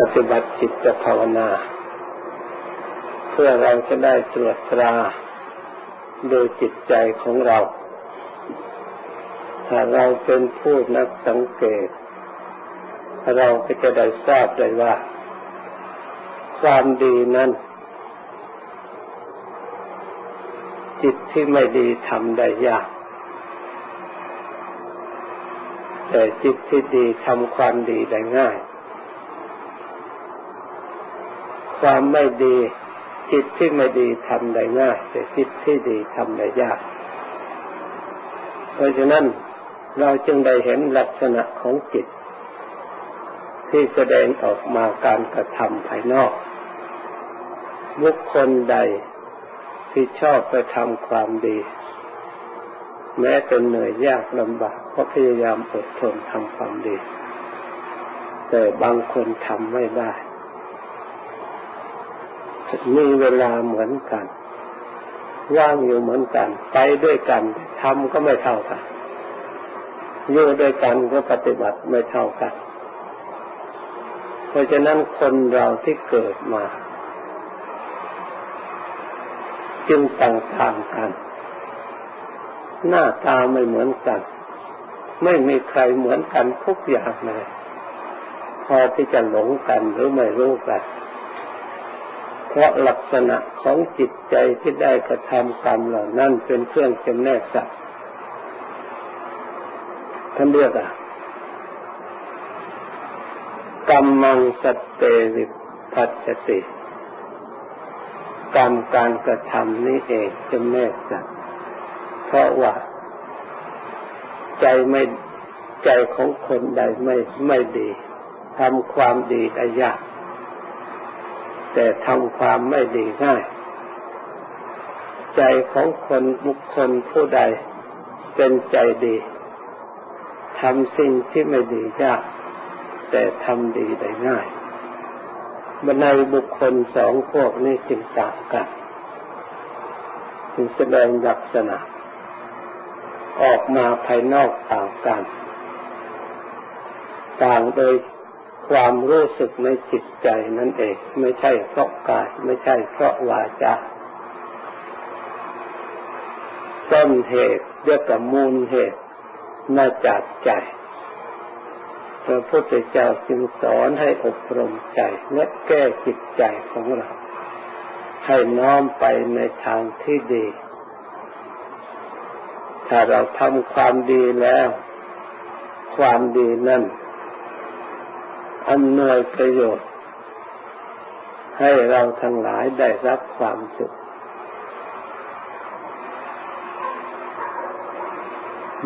ปฏิบัติจิตภาวนา เพื่อเราจะได้ตรวจตราโดยจิตใจของเรา ถ้าเราเป็นผู้นักสังเกต เราก็จะได้ทราบได้ว่า ความดีนั้น จิตที่ไม่ดีทำได้ยากแต่จิตที่ดีทำความดีได้ง่าย ความไม่ดีจิตที่ไม่ดีทำได้ง่าย แต่จิตที่ดีทำได้ยาก เพราะฉะนั้นเราจึงได้เห็นลักษณะของจิต ที่แสดงออกมาการกระทำภายนอก บุคคลใดที่ชอบไปทำความดี แม้เป็นเหนื่อยยากลำบากก็พยายามอดทนทำความดี แต่บางคนทำไม่ได้ มีเวลาเหมือนกัน ว่างอยู่เหมือนกัน ไปด้วยกันทำก็ไม่เท่ากันอยู่ด้วยกันก็ปฏิบัติไม่เท่ากัน เพราะฉะนั้นคนเราที่เกิดมา จึงต่างๆกัน หน้าตาไม่เหมือนกัน ไม่มีใครเหมือนกันทุกอย่างเลยพอที่จะหลงกันหรือไม่รู้กัน เพราะลักษณะของจิตใจที่ได้กระทำกรรมเหล่านั้นเป็นเครื่องจำแนกสัตว์ท่านเรียกอะกรรมังสเตวิพัสติกรรมการกระทำนี้เองจำแนกสัตว์เพราะว่า ใจไม่ใจของคนใดไม่ไม่ดีทำความดีได้ยาก แต่ทำความไม่ดีง่าย ใจของคนบุคคลผู้ใดเป็นใจดีทำสิ่งที่ไม่ดียาก แต่ทำดีได้ง่ายบันในบุคคลสองพวกนี้จึงต่างกันจึงแสดงลักษณะ ออกมาภายนอกต่างกัน ต่างโดย ความรู้สึกในจิตใจนั่นเอง ไม่ใช่เพราะกาย ไม่ใช่เพราะวาจาต้นเหตุเรียกว่ามูลเหตุมาจากใจพระพุทธเจ้าจึงสอนให้อบรมใจและแก้จิตใจของเรา ให้น้อมไปในทางที่ดี ถ้าเราทำความดีแล้ว ความดีนั่น อำนวยประโยชน์ ให้เราทั้งหลายได้รับความสุข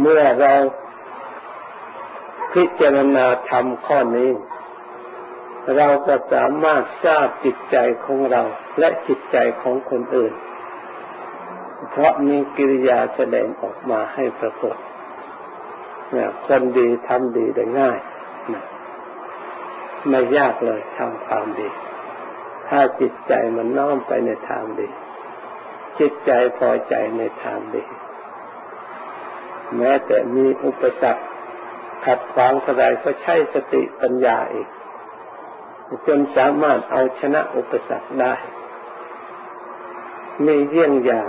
เมื่อเราพิจารณาธรรมข้อนี้ เราก็สามารถทราบจิตใจของเราและจิตใจของคนอื่น เพราะมีกิริยาแสดงออกมาให้ปรากฏคนดีทำดีได้ง่าย ไม่ยากเลยทำความดี ถ้าจิตใจมันน้อมไปในทางดี จิตใจพอใจในทางดี แม้แต่มีอุปสรรคขัดขวางอะไรก็ใช้สติปัญญาอีกจนสามารถเอาชนะอุปสรรคได้มีเยี่ยงอย่าง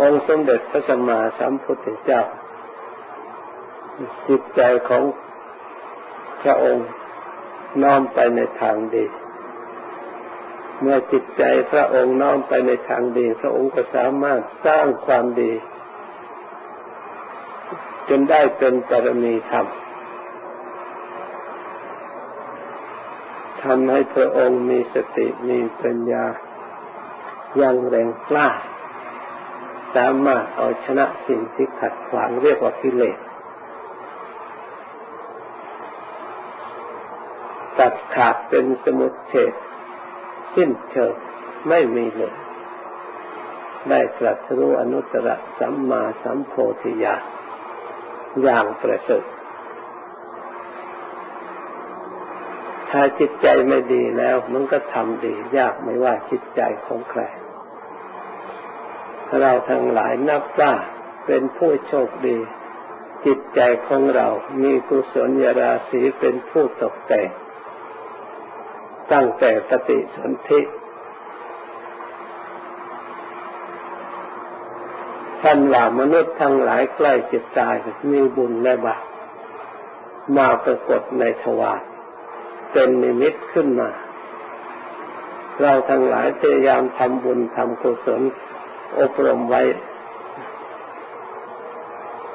องค์สมเด็จพระสัมมาสัมพุทธเจ้า จิตใจของ พระองค์น้อมไปในทางดี เมื่อจิตใจพระองค์น้อมไปในทางดี พระองค์ก็สามารถสร้างความดี จนได้เป็นปรมีธรรมทำให้พระองค์มีสติมีปัญญายังแรงกล้า สามารถเอาชนะสิ่งที่ขัดขวางเรียกว่ากิเลสตัดขาด เป็นสมุทเฉดสิ้นเชิงไม่มีเลยได้ตรัสรู้อนุตตรสัมมาสัมโพธิญาณอย่างประเสริฐถ้าจิตใจไม่ดีแล้ว มันก็ทำดียากไม่ว่าจิตใจของใคร เราทั้งหลายนับว่าเป็นผู้โชคดี จิตใจของเรา มีกุศลยราศีเป็นผู้ตกแต่ง ตั้งแต่ปฏิสนธิท่านว่ามนุษย์ทั้งหลายใกล้จิตตายมีบุญและบาปมาปรากฏในทวารเป็นนิมิตขึ้นมา เราทั้งหลายพยายามทำบุญทำกุศลอบรมไว้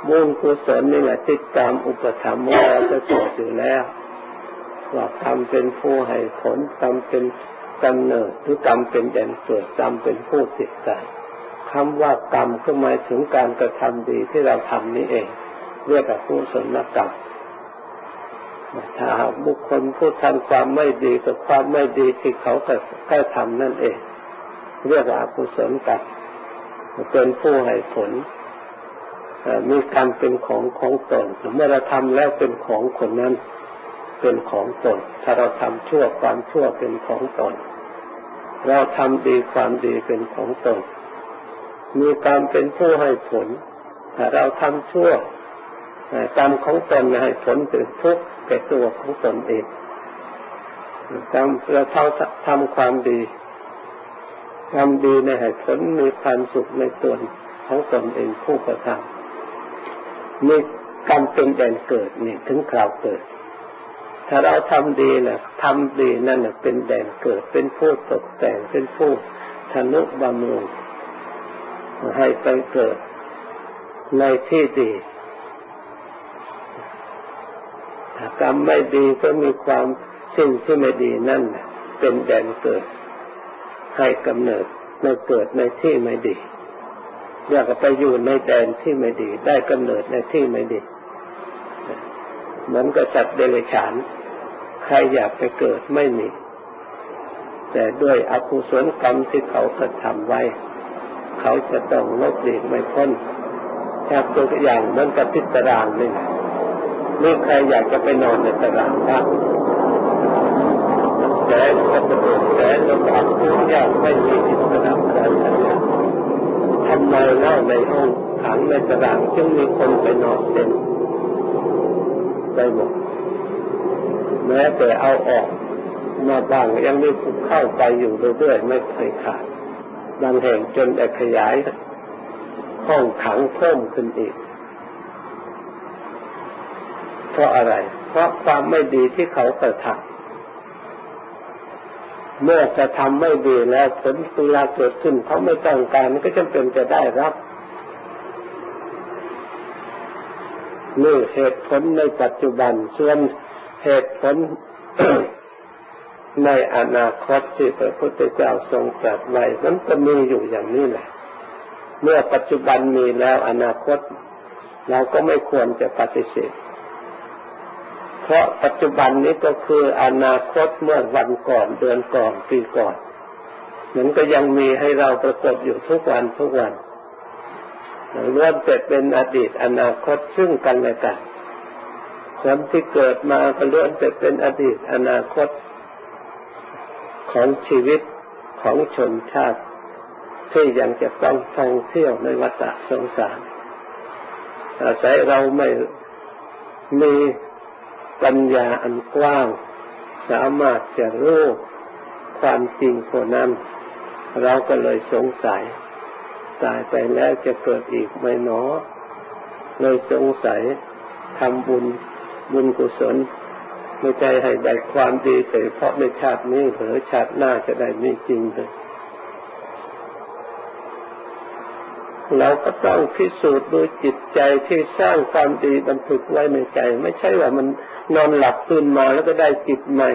บุญกุศลนี่แหละติดตามอุปธรรมของเราจะสวดอยู่แล้ว ว่าทำเป็นผู้ให้ผลทำเป็นกำเนิดหรือกรรมเป็นแดนเกิดจำเป็นผู้ติดใจคำว่ากรรมก็หมายถึงการกระทำดีที่เราทำนี้เองเรียกว่าผู้สนกรรมถ้าบุคคลผู้ทำความไม่ดีกับความไม่ดีที่เขาแค่ทำนั่นเอง เรียกว่ากุศลกรรมเป็นผู้ให้ผลมีกรรมเป็นของของตนเมื่อเราทำแล้วเป็นของคนนั้น เป็นของตน ถ้าเราทำชั่วความชั่วเป็นของตน เราทำดีความดีเป็นของตน มีกรรมเป็นผู้ให้ผลถ้าเราทำชั่วกรรมของตนให้ผลเป็นทุกข์แก่ตัวของตนเองทำเราเท่าทำความดีทำดีในให้ผลมีความสุขในตัวของตนเองผู้กระทำมีกรรมเป็นแดนเกิดนี่ถึงคราวเกิด ถ้าเราทำดีนะทำดีนั่นเป็นแดนเกิด เป็นผู้ตกแต่ง เป็นผู้ทนุบำรุงให้ไปเกิดในที่ดีถ้ากรรมไม่ดีก็มีความสิ่งที่ไม่ดีนั่นเป็นแดนเกิด ให้กำเนิดในเกิดในที่ไม่ดี อยากไปอยู่ในแดนที่ไม่ดี ได้กำเนิดในที่ไม่ดี เหมือนกับสัตว์เดรัจฉาน ใครอยากไปเกิดไม่มี แต่ด้วยอกุศลกรรมที่เขากระทำไว้ เขาจะต้องลบหลีกไม่พ้นแค่ตัวอย่างเหมือนกับพิจารณานี่นี่ใครอยากจะไปนอนในตารางบ้างแต่กระตุกแต่ลำบากทุกอย่างไม่มีอิสระการทำงานทำไมเล่าในห้องขังในตารางจึงมีคนไปนอนเต็มไปหมด แม้แต่เอาออกมาบ้างยังมีเข้าไปอยู่เรื่อยๆไม่เคยขาดบางแห่งจนได้ขยายห้องขังเพิ่มขึ้นอีก เพราะอะไร เพราะความไม่ดีที่เขากระทำเมื่อจะทำไม่ดีแล้วผลตุลาเกิดขึ้นเขาไม่ต้องการก็จำเป็นจะได้รับนี่เหตุผลในปัจจุบันส่วน เหตุผลในอนาคตที่พระพุทธเจ้าทรงตรัสไว้นั้นก็มีอยู่อย่างนี้แหละ เมื่อปัจจุบันมีแล้วอนาคต เราก็ไม่ควรจะปฏิเสธ เพราะปัจจุบันนี้ก็คืออนาคตเมื่อวันก่อนเดือนก่อนปีก่อนมันก็ยังมีให้เราปรากฏอยู่ทุกวันทุกวันล้วนแต่เป็นอดีตอนาคตซึ่งกันและกัน คนที่เกิดมาก็ล้วนแต่เป็นอดีตอนาคตของชีวิตของชนชาติ ที่ยังจะต้องท่องเที่ยวในวัฏสงสาร อาศัยเราไม่มีปัญญาอันกว้าง สามารถจะรู้ความจริงคนนั้น เราก็เลยสงสัย ตายไปแล้วจะเกิดอีกไหมหนอเลยสงสัยทำบุญ บุญกุศลไม่ใจให้ได้ความดีแต่เพราะในชาตินี้หรือชาติหน้าจะได้ไม่จริงเลยเราก็ต้องพิสูจน์ด้วยจิตใจที่สร้างความดีบันทึกไว้ในใจ ไม่ใช่ว่ามันนอนหลับตื่นมาแล้วก็ได้จิตใหม่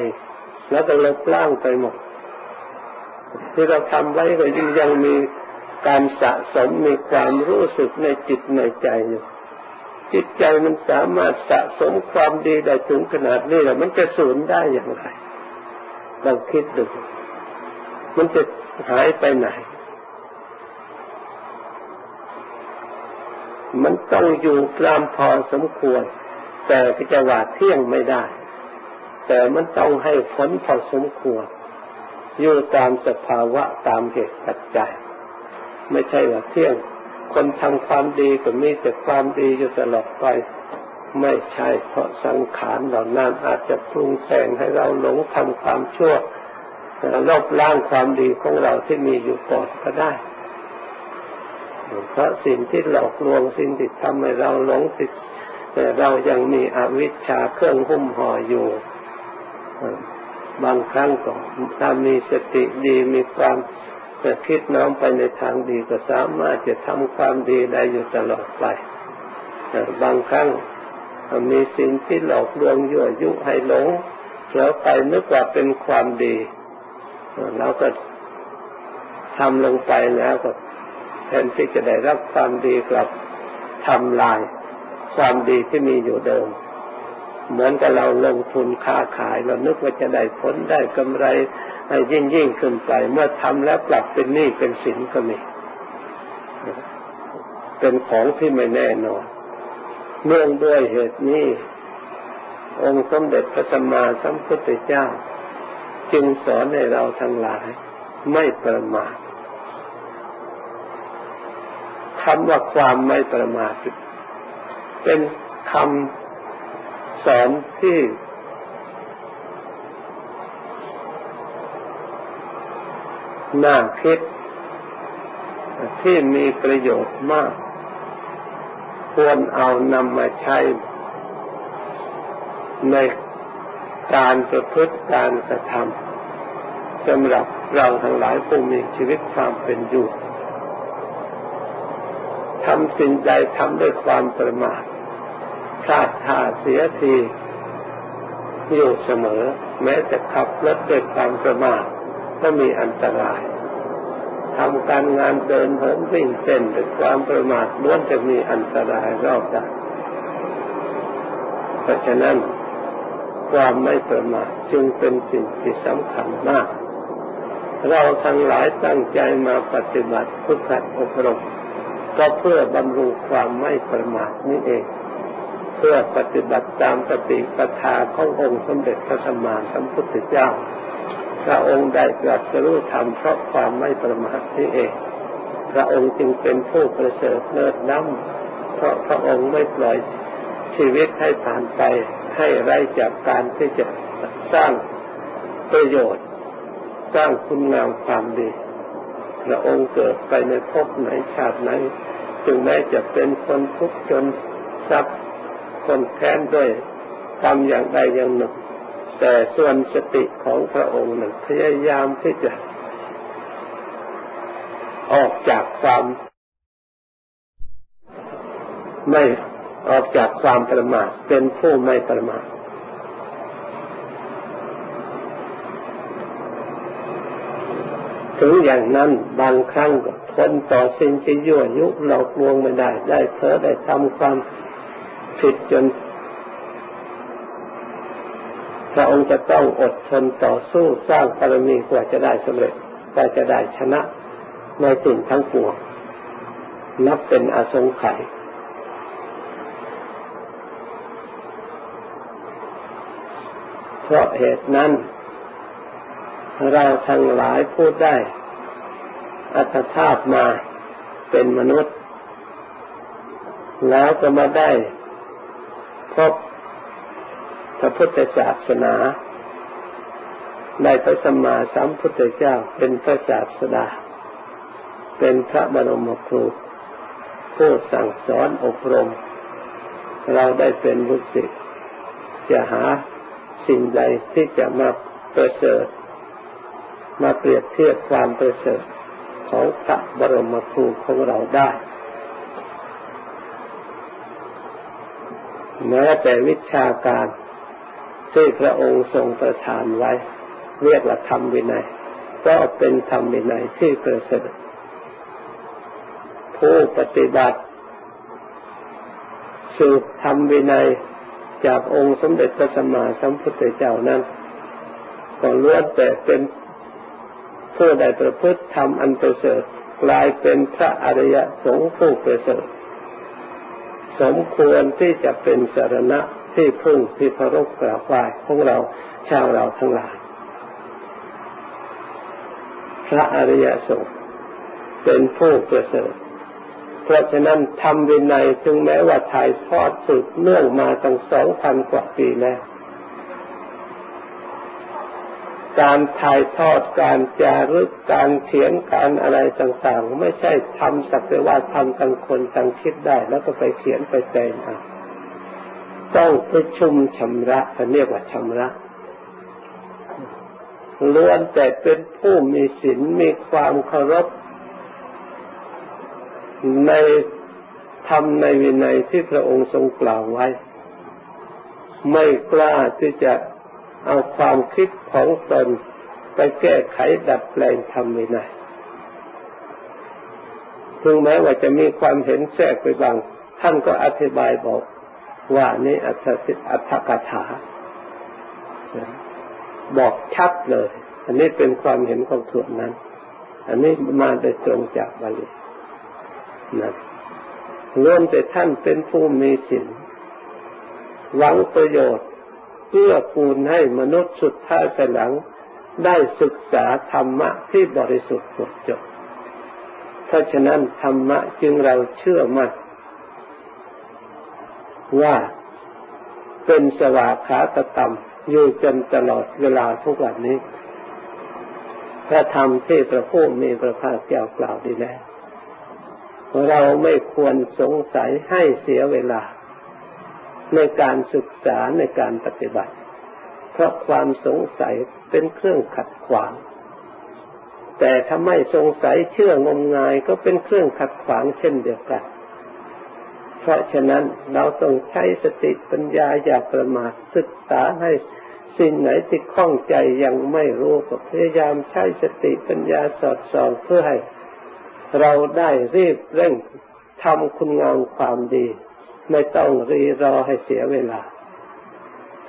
แล้วก็ลบล้างไปหมดที่เราทำไว้ก็ยังยังมีการสะสมมีความรู้สึกในจิตในใจอยู่ จิตใจมันสามารถสะสมความดีได้ถึงขนาดนี้แล้วมันจะสูญได้อย่างไรลองคิดดูมันจะหายไปไหน มันต้องอยู่กลามพอสมควร แต่ก็จะว่าเที่ยงไม่ได้ แต่มันต้องให้ผลพอสมควร อยู่ตามสภาวะตามเหตุปัจจัย ไม่ใช่ว่าเที่ยง คนทำความดีก็มีแต่ความดีอยู่ตลอดไป ไม่ใช่เพราะสังขารเหล่านั้นอาจจะปรุงแต่งให้เราหลงทำความชั่วลบล้างความดีของเราที่มีอยู่ก่อนก็ได้เพราะสิ่งที่หลอกลวงสิ่งที่ทำให้เราหลงติดแต่เรายังมีอวิชชาเครื่องหุ้มห่ออยู่ บางครั้งก็ถ้ามีสติดีมีความ จะคิดน้อมไปในทางดีก็สามารถจะทำความดีได้อยู่ตลอดไป บางครั้งมีสิ่งที่หลอกลวงยั่วยุให้หลงแล้วไปนึกว่าเป็นความดีเราก็ทำลงไปแล้วก็แทนที่จะได้รับความดีกลับทำลายความดีที่มีอยู่เดิม เหมือนกับเราลงทุนค้าขายเรานึกว่าจะได้ผลได้กำไร ยิ่งยิ่งขึ้นไป เมื่อทำแล้วกลับเป็นหนี้เป็นสินก็มี เป็นของที่ไม่แน่นอนเนื่องด้วยเหตุนี้ องค์สมเด็จพระสัมมาสัมพุทธเจ้า จึงสอนให้เราทั้งหลายไม่ประมาทคำว่าความไม่ประมาทเป็นคำสอนที่ น่าคิด ที่มีประโยชน์มาก ควรเอานำมาใช้ ในการประพฤติการกระทำสำหรับเราทั้งหลายผู้มีชีวิตความเป็นอยู่ทำสิ่งใดทำด้วยความประมาทพลาดท่าเสียทีอยู่เสมอ แม้จะขับรถด้วยความประมาท ก็มีอันตรายทำการงานเดินเหินวิ่งเต้นด้วยความประมาทล้วนจะมีอันตรายรอบด้านเพราะฉะนั้นความไม่ประมาทจึงเป็นสิ่งที่สำคัญมาก เราทั้งหลายตั้งใจมาปฏิบัติพุทธอบรม ก็เพื่อบำรุงความไม่ประมาทนี้เอง เพื่อปฏิบัติตามปฏิปทาขององค์สมเด็จพระสัมมาสัมพุทธเจ้า พระองค์ได้ตรัสรู้ธรรมเพราะความไม่ประมาทนี้เอง พระองค์จึงเป็นผู้ประเสริฐเลิศล้ำเพราะพระองค์ไม่ปล่อยชีวิตให้ผ่านไปให้ไร้จากการที่จะสร้างประโยชน์ สร้างคุณงามความดี พระองค์เกิดไปในภพไหนชาติไหนถึงแม้จะเป็นคนทุกข์จนทรัพย์คนแค้นด้วยทำอย่างใดอย่างหนึ่ง แต่ส่วนสติของพระองค์นั้นพยายามที่จะออกจากความไม่ออกจากความประมาทเป็นผู้ไม่ประมาทถึงอย่างนั้นบางครั้งก็ทนต่อสิ่งที่ยั่วยุหลอกลวงไม่ได้ ได้เพ้อได้ทำความผิดจน พระองค์จะต้องอดทนต่อสู้สร้างบารมีกว่าจะได้สำเร็จกว่าจะได้ชนะในสิ่งทั้งปวงนับเป็นอสงไขยเพราะเหตุนั้น เราทั้งหลายพูดได้ อัตภาพมาเป็นมนุษย์ แล้วก็มาได้พบ ระพุทธศาสนาได้พระสัมมาสัมพุทธเจ้าเป็นพระศาสดา เป็นพระบรมครูผู้สั่งสอนอบรม เราได้เป็นบุตรจะหาสิ่งใดที่จะมาประเสริฐ มาเปรียบเทียบความประเสริฐของพระบรมครูของเราได้แม้แต่วิชาการ ที่พระองค์ทรงประทานไว้ เรียกว่าธรรมวินัยก็เป็นธรรมวินัยที่ประเสริฐผู้ปฏิบัติ สืบธรรมวินัยจากองค์สมเด็จพระสัมมาสัมพุทธเจ้านั้นก็ล้วนแต่เป็นผู้ใดประพฤติทำอันประเสริฐกลายเป็นพระอริยสงฆ์ผู้ประเสริฐสมควรที่จะเป็นสารณะ ที่พึ่งที่พรกกราบไหว้ของเราชาวเราทั้งหลาย พระอริยสงฆ์เป็นผู้ประเสริฐเพราะฉะนั้นทำวินัยถึงแม้ว่าถ่ายทอดสืบเนื่องมาตั้งสองพันกว่าปีแล้วการถ่ายทอดการจารึกการเขียนการอะไรต่าง ๆ ไม่ใช่ทำสักแต่ว่าทำตั้งคนตั้งคิดได้ แล้วก็ไปเขียนไปแต่งเอา ต้องประชุมชำระเขาเรียกว่าชำระล้วนแต่เป็นผู้มีศีลมีความเคารพ ในธรรมในวินัยที่พระองค์ทรงกล่าวไว้ ไม่กล้าที่จะเอาความคิดของตนไปแก้ไขดัดแปลงธรรมวินัยถึงแม้ว่าจะมีความเห็นแทรกไปบาง ท่านก็อธิบายบอก ว่านี่อัตสิอัตถกถาบอกชัดเลย อันนี้เป็นความเห็นของส่วนนั้น อันนี้มาโดยตรงจากบาลีนะรวมแต่ท่านเป็นผู้มีสินหวังประโยชน์เพื่อปูนให้มนุษย์สุดท้ายไปหลัง ได้ศึกษาธรรมะที่บริสุทธิ์หมดจบ เพราะฉะนั้นธรรมะจึงเราเชื่อมั่น ว่าเป็นสวากขาตตมอยู่จนตลอดเวลาทุกวันนี้ พระธรรมที่พระผู้มีพระภาคเจ้ากล่าวดีแล้ว เราไม่ควรสงสัยให้เสียเวลา ในการศึกษาในการปฏิบัติ เพราะความสงสัยเป็นเครื่องขัดขวาง แต่ถ้าไม่สงสัยเชื่องมงายก็เป็นเครื่องขัดขวางเช่นเดียวกัน เพราะฉะนั้นเราต้องใช้สติปัญญาอย่าประมาทศึกษาให้สิ่งไหนที่ข้องใจยังไม่รู้ก็พยายามใช้สติปัญญาสอดส่องเพื่อให้เราได้รีบเร่งทำคุณงามความดี ไม่ต้องรีรอให้เสียเวลา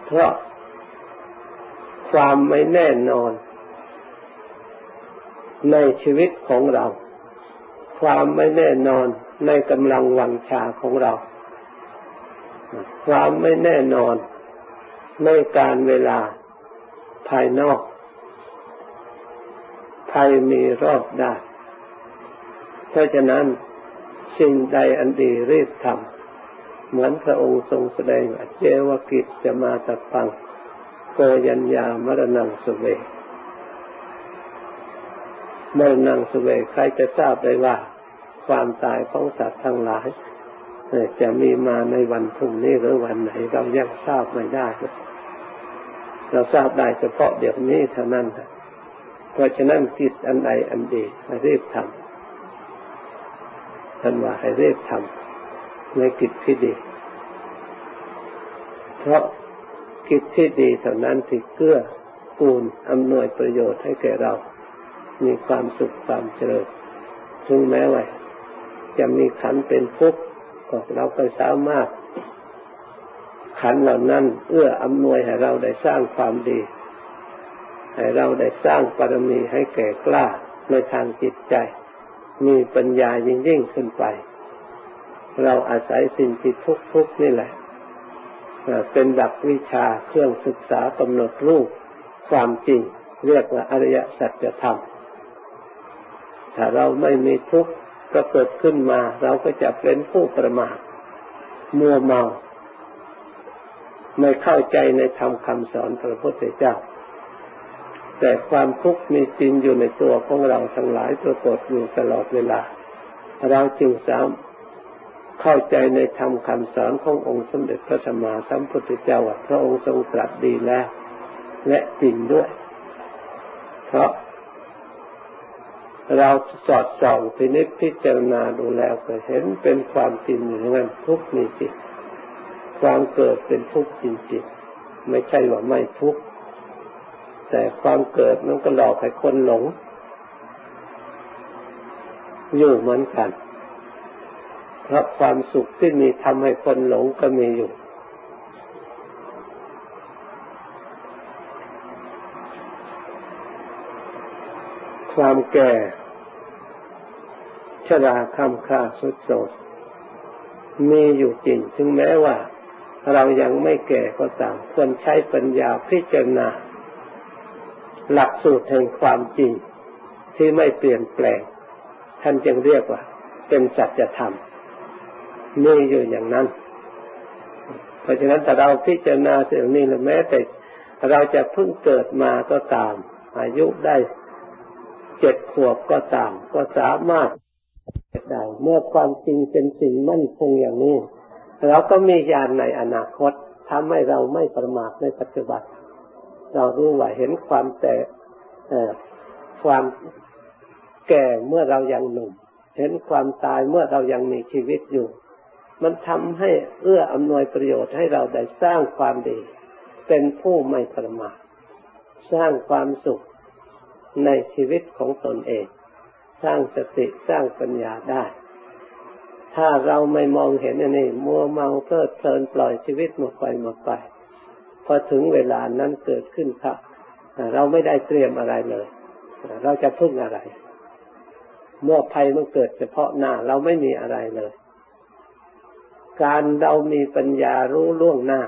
เพราะความไม่แน่นอน ในชีวิตของเรา ความไม่แน่นอน ในกำลังวังชาของเรา ความไม่แน่นอนในการเวลาภายนอกภัยมีรอบด้าเพราะฉะนั้นสิ่งใดอันดีรีบทำเหมือนพระองค์ทรงแสดงว่าเจวกิจจะมาตะปังโกยัญญามรณังสเวมรณังสเวใครจะทราบได้ว่า ความตายของสัตว์ทั้งหลายจะมีมาในวันพรุ่งนี้หรือวันไหนเรายังทราบไม่ได้ เราทราบได้เฉพาะเดี๋ยวนี้เท่านั้นเพราะฉะนั้นกิจอันใดอันดีรีบทำท่านว่าให้รีบทำในกิจที่ดี เพราะกิจที่ดีเท่านั้นที่เกื้อกูลอำนวยประโยชน์ให้แก่เรา มีความสุขความเจริญถึงแม้ว่า จะมีขันเป็นทุกข์ก็เราก็สามารถขันเหล่านั้น เอื้ออำนวยให้เราได้สร้างความดี ให้เราได้สร้างปรมีให้แก่กล้าในทางจิตใจ มีปัญญายิ่งยิ่งขึ้นไป เราอาศัยสิ่งที่ทุกทุกนี่แหละเป็นหลักวิชาเครื่องศึกษากำหนดรูปความจริง เรียกว่าอริยสัจธรรมถ้าเราไม่มีทุกข์ ก็เกิดขึ้นมา เราก็จะเป็นผู้ประมาทมัวเมา ไม่เข้าใจในธรรมคำสอนพระพุทธเจ้า แต่ความทุกข์มีจริงอยู่ในตัวของเราทั้งหลายปรากฏอยู่ตลอดเวลา เราจึงสามเข้าใจในธรรมคำสอนขององค์สมเด็จพระสัมมาสัมพุทธเจ้าว่าพระองค์ทรงตรัสดีแล้ว และจริงด้วย เพราะ เราสอดส่องพินิจพิจารณาดูแล้วก็เห็นเป็นความจริงอย่างนั้นทุกมีจริงความเกิดเป็นทุกข์จริงๆไม่ใช่ว่าไม่ทุกข์แต่ความเกิดมันก็หลอกให้คนหลงอยู่เหมือนกันเพราะความสุขที่มีทำให้คนหลงก็มีอยู่ ความแก่ชราคำค่าสุดโสดมีอยู่จริง ถึงแม้ว่า เรายังไม่แก่ก็ตามควรใช้ปัญญาพิจารณา หลักสูตรแห่งความจริง ที่ไม่เปลี่ยนแปลง ท่านจึงเรียกว่า เป็นสัจธรรมมีอยู่อย่างนั้น เพราะฉะนั้นถ้าเราพิจารณาสิ่งนี้แล้วแม้แต่เราจะเพิ่งเกิดมาก็ตาม อายุได้ เจ็ดขวบก็ตาม ก็สามารถได้เมื่อความจริงเป็นสิ่งมั่นคงอย่างนี้ เราก็มีญาณในอนาคตทำให้เราไม่ประมาทในปัจจุบัน เรารู้ว่าเห็นความแต่ความแก่เมื่อเรายังหนุ่ม เห็นความตายเมื่อเรายังมีชีวิตอยู่ มันทำให้เอื้ออำนวยประโยชน์ให้เราได้สร้างความดี เป็นผู้ไม่ประมาทสร้างความสุข ในชีวิตของตนเอง สร้างสติสร้างปัญญาได้ ถ้าเราไม่มองเห็นอันนี้มัวเมาเพลิดเพลินปล่อยชีวิตหมดไปหมดไป พอถึงเวลานั้นเกิดขึ้นครับ เราไม่ได้เตรียมอะไรเลย เราจะพึ่งอะไร เมื่อภัยมันเกิดเฉพาะหน้าเราไม่มีอะไรเลย การเรามีปัญญารู้ล่วงหน้า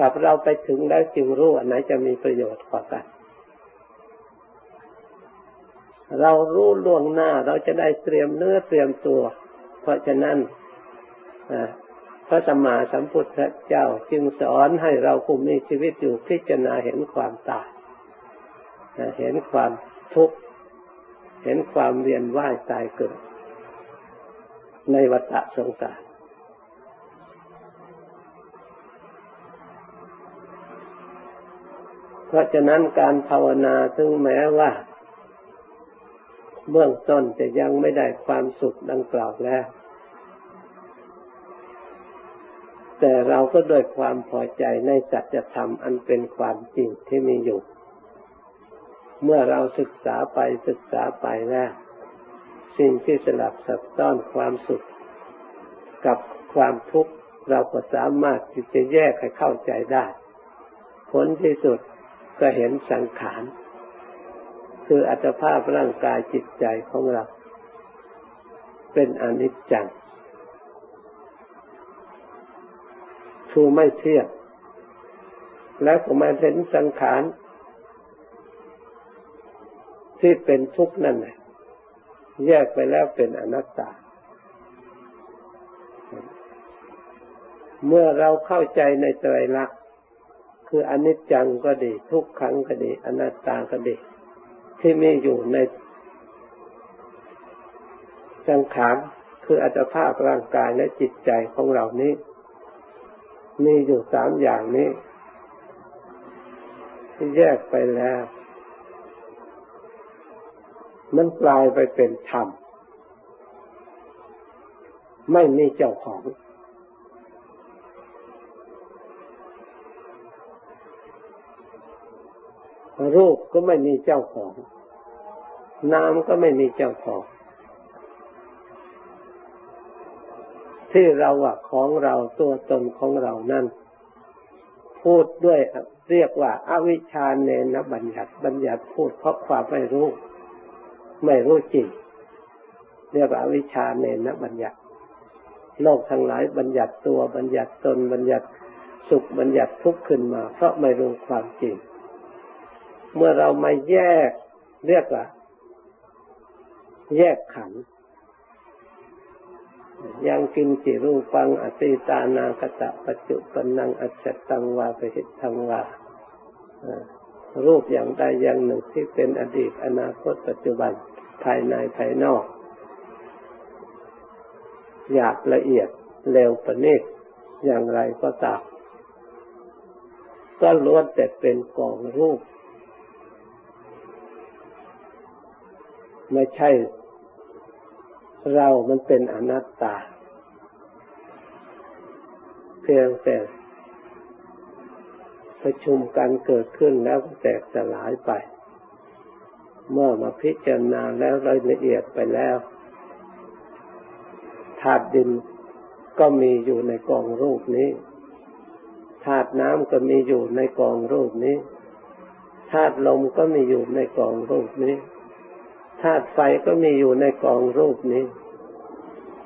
กับเราไปถึงแล้วจึงรู้อันไหนจะมีประโยชน์กว่ากัน เรารู้ล่วงหน้าเราจะได้เตรียมเนื้อเตรียมตัว เพราะฉะนั้นพระสัมมาสัมพุทธเจ้าจึงสอนให้เราผู้มีชีวิตอยู่พิจารณาเห็นความตายเห็นความทุกข์เห็นความเวียนว่ายตายเกิด ในวัฏสงสารเพราะฉะนั้นการภาวนาถึงแม้ว่า เบื้องต้นจะยังไม่ได้ความสุขดังกล่าวแล้ว แต่เราก็ด้วยความพอใจในสัจธรรมอันเป็นความจริงที่มีอยู่ เมื่อเราศึกษาไปศึกษาไปแล้ว สิ่งที่สลับซับซ้อนความสุข กับความทุกข์เราก็สามารถที่จะแยกให้เข้าใจได้ ผลที่สุดก็เห็นสังขาร คืออัตภาพร่างกายจิตใจของเรา เป็นอนิจจังทูไม่เที่ยงแล้วก็มาเห็นสังขารที่เป็นทุกข์นั่นแหละแยกไปแล้วเป็นอนัตตา เมื่อเราเข้าใจในไตรลักษณ์คืออนิจจังก็ดี ทุกขังก็ดี อนัตตาก็ดี ที่มีอยู่ในสังขารคืออัตภาพร่างกายและจิตใจของเรานี้ มีอยู่สามอย่างนี้ที่แยกไปแล้ว มันกลายไปเป็นธรรม ไม่มีเจ้าของ รูปก็ไม่มีเจ้าของ นามก็ไม่มีเจ้าของ ที่เราว่าของเราตัวตนของเรานั่น พูดด้วยเรียกว่าอาวิชชาเนนบัญญัติบัญญัติพูดเพราะความไม่รู้ ไม่รู้จริง เรียกว่าอวิชชาเนนบัญญัติโลกทั้งหลายบัญญัติตัวบัญญัติตนบัญญัติสุขบัญญัติทุกข์ขึ้นมา เพราะไม่รู้ความจริง เมื่อเรามาแยกเรียกว่า แยกขัน ยังกินจิรูปังอติตานาคตะปัจจุปนังอัจฉตังวาปหิทังวารูปอย่างใดอย่างหนึ่งที่เป็นอดีตอนาคตปัจจุบันภายในภายนอกอยากละเอียดเร็วประณีตอย่างไรก็ตามก็ล้วนแต่เป็นกองรูป ไม่ใช่เรามันเป็นอนัตตา เพียงแต่ประชุมกันเกิดขึ้นแล้วแตกสลายไป เมื่อมาพิจารณาแล้วรายละเอียดไปแล้วธาตุดินก็มีอยู่ในกองรูปนี้ธาตุน้ำก็มีอยู่ในกองรูปนี้ธาตุลมก็มีอยู่ในกองรูปนี้ ธาตุไฟก็มีอยู่ในกองรูปนี้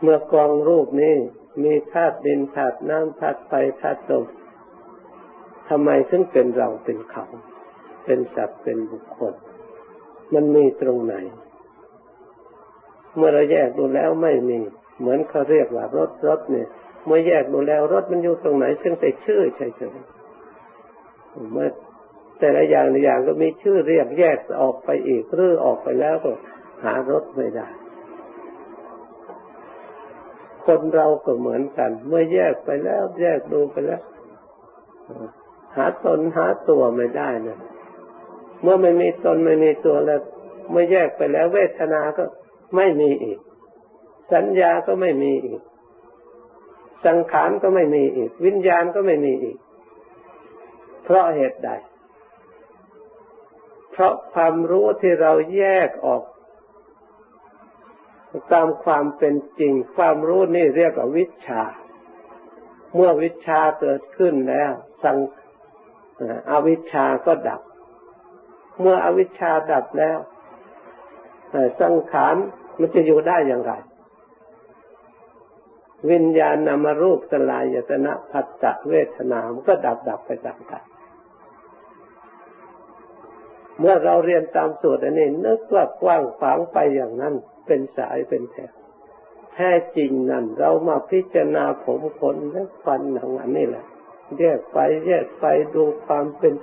เมื่อกองรูปนี้ มีธาตุดินธาตุน้ำธาตุไฟธาตุลมทำไมถึงเป็นเราเป็นเขา เป็นสัตว์เป็นบุคคล มันมีตรงไหน เมื่อเราแยกดูแล้วไม่มี เหมือนเขาเรียกว่ารถรถเนี่ย เมื่อแยกดูแล้วรถมันอยู่ตรงไหนเพียงแต่ชื่อเฉยๆเมื่อ แต่ละอย่างละอย่างก็มีชื่อเรียกแยกออกไปอีกหรือออกไปแล้วก็หารถไม่ได้ คนเราก็เหมือนกัน เมื่อแยกไปแล้ว แยกดูไปแล้ว หาตนหาตัวไม่ได้นะเมื่อไม่มีตนไม่มีตัวแล้ว เมื่อแยกไปแล้ว เวทนาก็ไม่มีอีก สัญญาก็ไม่มีอีก สังขารก็ไม่มีอีก วิญญาณก็ไม่มีอีก เพราะเหตุใด เพราะความรู้ที่เราแยกออก ตามความเป็นจริง ความรู้นี่เรียกว่าวิชา เมื่อวิชาเกิดขึ้นแล้ว สังอวิชาก็ดับ เมื่ออวิชาดับแล้วสังขารมันจะอยู่ได้อย่างไร วิญญาณนามารูปสลายยตนะผัสสะเวทนา มันก็ดับดับไปตามกัน เมื่อเราเรียนตามสูตรอันนี้นึกว่ากว้างขวางไปอย่างนั้นเป็นสายเป็นแถวแท้จริงนั่นเรามาพิจารณาผมขนและฟันหนังอันนี้แหละแยกไปแยกไปดูความเป็น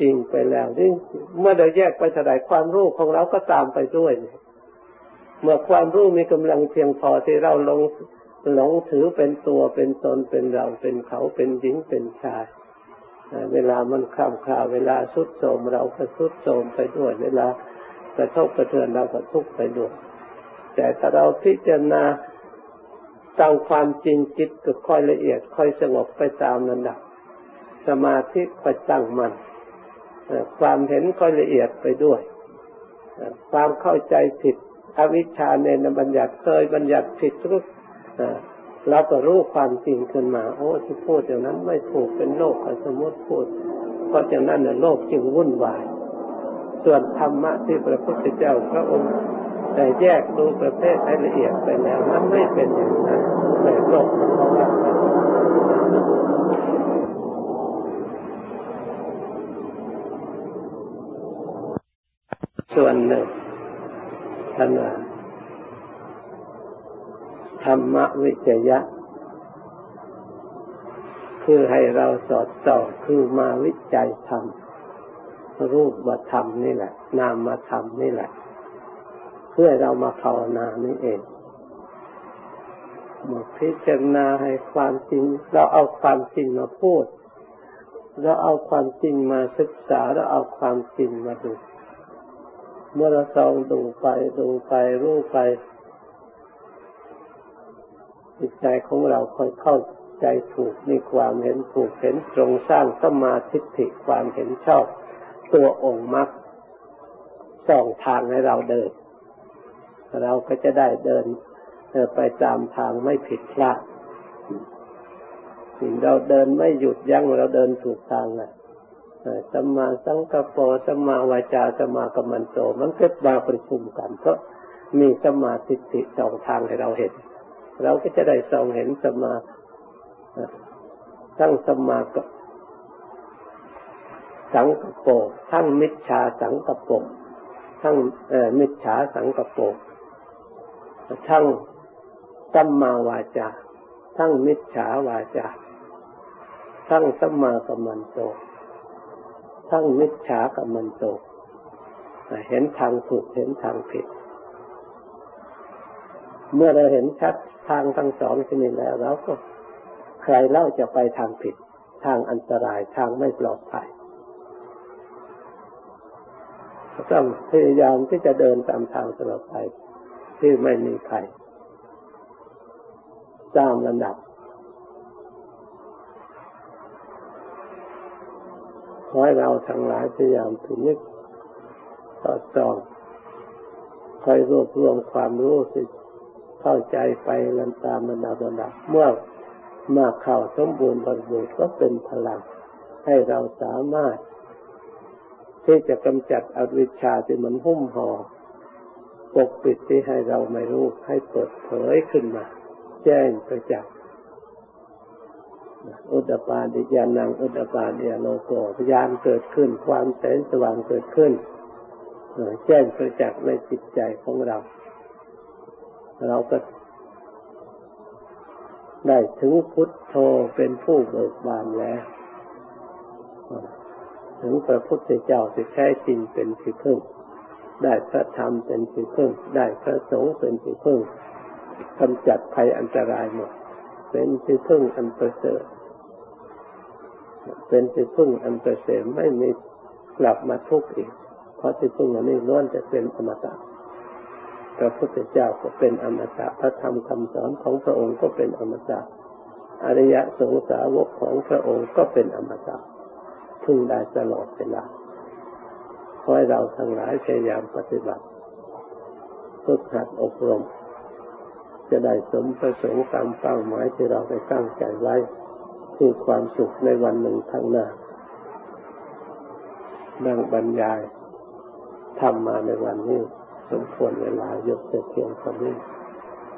จริงไปแล้วนี่เมื่อเราแยกไปเท่าไรความรู้ของเราก็ตามไปด้วย เมื่อความรู้มีกำลังเพียงพอที่เราลงหลงถือเป็นตัวเป็นตนเป็นเราเป็นเขาเป็นหญิงเป็นชาย เวลามันข้ามคาเวลาสุดโทมเราก็สุดโทมไปด้วย เวลากระทบกระเทือนเราก็ทุกข์ไปด้วย แต่ถ้าเราพิจารณาตามความจริงจิตก็ค่อยละเอียด ค่อยสงบไปตามนั้นดับ สมาธิค่อยตั้งมัน่นความเห็นค่อยละเอียดไปด้วย ความเข้าใจผิดอวิชชาในนบัญญัติเคยบัญญัติผิดทุก เราก็รู้ความจริงขึ้นมา โอ้ที่พูดอย่างนั้นไม่ถูกเป็นโลกสมมติพูด เพราะอย่างนั้นเนี่ยโลกจึงวุ่นวาย ส่วนธรรมะที่พระพุทธเจ้าพระองค์แต่แยกดูประเภทให้ละเอียดไปแล้วมันไม่เป็นอย่างนั้นแต่โลกของเราส่วนหนึ่งท่านว่า ธรรมวิจยะ คือให้เราสอดส่องคือมาวิจัยธรรมรูปธรรมนี่แหละ นามธรรมนี่แหละ เพื่อเรามาภาวนานี่เองมาพิจารณาให้ความจริง เราเอาความจริงมาพูด เราเอาความจริงมาศึกษาเราเอาความจริงมาดู เมื่อเราส่องดูไปดูไปรู้ไป จิตใจของเราค่อยเข้าใจถูกมีความเห็นถูกเห็นตรงสร้างสมาธิิความเห็นชอบ ตัวองค์มรรคส่องทางให้เราเดิน เราก็จะได้เดินไปตามทางไม่ผิดพลาดสิ่งเราเดินไม่หยุดยั้งเราเดินถูกทางแหละสัมมาสังกปรสัมมาวาจาสัมมากัมมันโต มันเกิดมาประชุมกันเพราะมีสมาธิติสองทางให้เราเห็น เราก็จะได้ส่องเห็นสมาทั้งสมากับสังกปรทั้งมิจฉาสังกปรทั้งมิจฉาสังกปรทั้งสัมมาวาจา ทั้งมิจฉาวาจา ทั้งสัมมากัมมันโต ทั้งมิจฉากัมมันโต เห็นทางถูกเห็นทางผิด เมื่อเราเห็นชัดทางทั้งสองที่นี้แล้วเราก็ใครเล่าจะไปทางผิด ทางอันตรายทางไม่ปลอดภัยต้องพยายามที่จะเดินตามทางตลอดไปที่ไม่มีใครตามระดับขอให้เราทั้งหลายพยายามถึงนิดต่อจองคอยรวบรวมความรู้สึก เข้าใจไปลันตามระดับระดับเมื่อมาเข้าสมบูรณ์บริบูรณ์ก็เป็นพลัง ให้เราสามารถ ที่จะกำจัดอวิชชาที่มันหุ้มห่อปกปิดที่ให้เราไม่รู้ให้เปิดเผยขึ้นมา แจ้งประจักษ์อุตปาดิยานังอุตปาดิยโลโกพยานเกิดขึ้น ความแสงสว่างเกิดขึ้นแจ้งประจักษ์ในจิตใจของเรา เราก็ได้ถึงพุทโธเป็นผู้เบิกบานแล้ว ถึงพระพุทธเจ้าที่แท้จริงเป็นที่พึ่ง ได้พระธรรมเป็นที่พึ่ง ได้พระสงฆ์เป็นที่พึ่งกำจัดภัยอันตรายหมด เป็นที่พึ่งอันประเสริฐ เป็นที่พึ่งอันประเสริฐไม่มีกลับมาทุกข์อีก เพราะที่พึ่งอันนี้ล้วนจะเป็นอมตะ พระพุทธเจ้าก็เป็นอมตะพระธรรมคำสอนของพระองค์ก็เป็นอมตะอริยสงสาวกของพระองค์ก็เป็นอมตะพึ่งได้ตลอดเวลาขอให้เราทั้งหลายพยายามปฏิบัติฝึกหัดอบรม จะได้สมประสงค์ตามเป้าหมายที่เราได้ตั้งใจไว้คือความสุขในวันหนึ่งข้างหน้านั่งบรรยายทำมาในวันนี้ สมควรเวลายกเพียงเท่านี้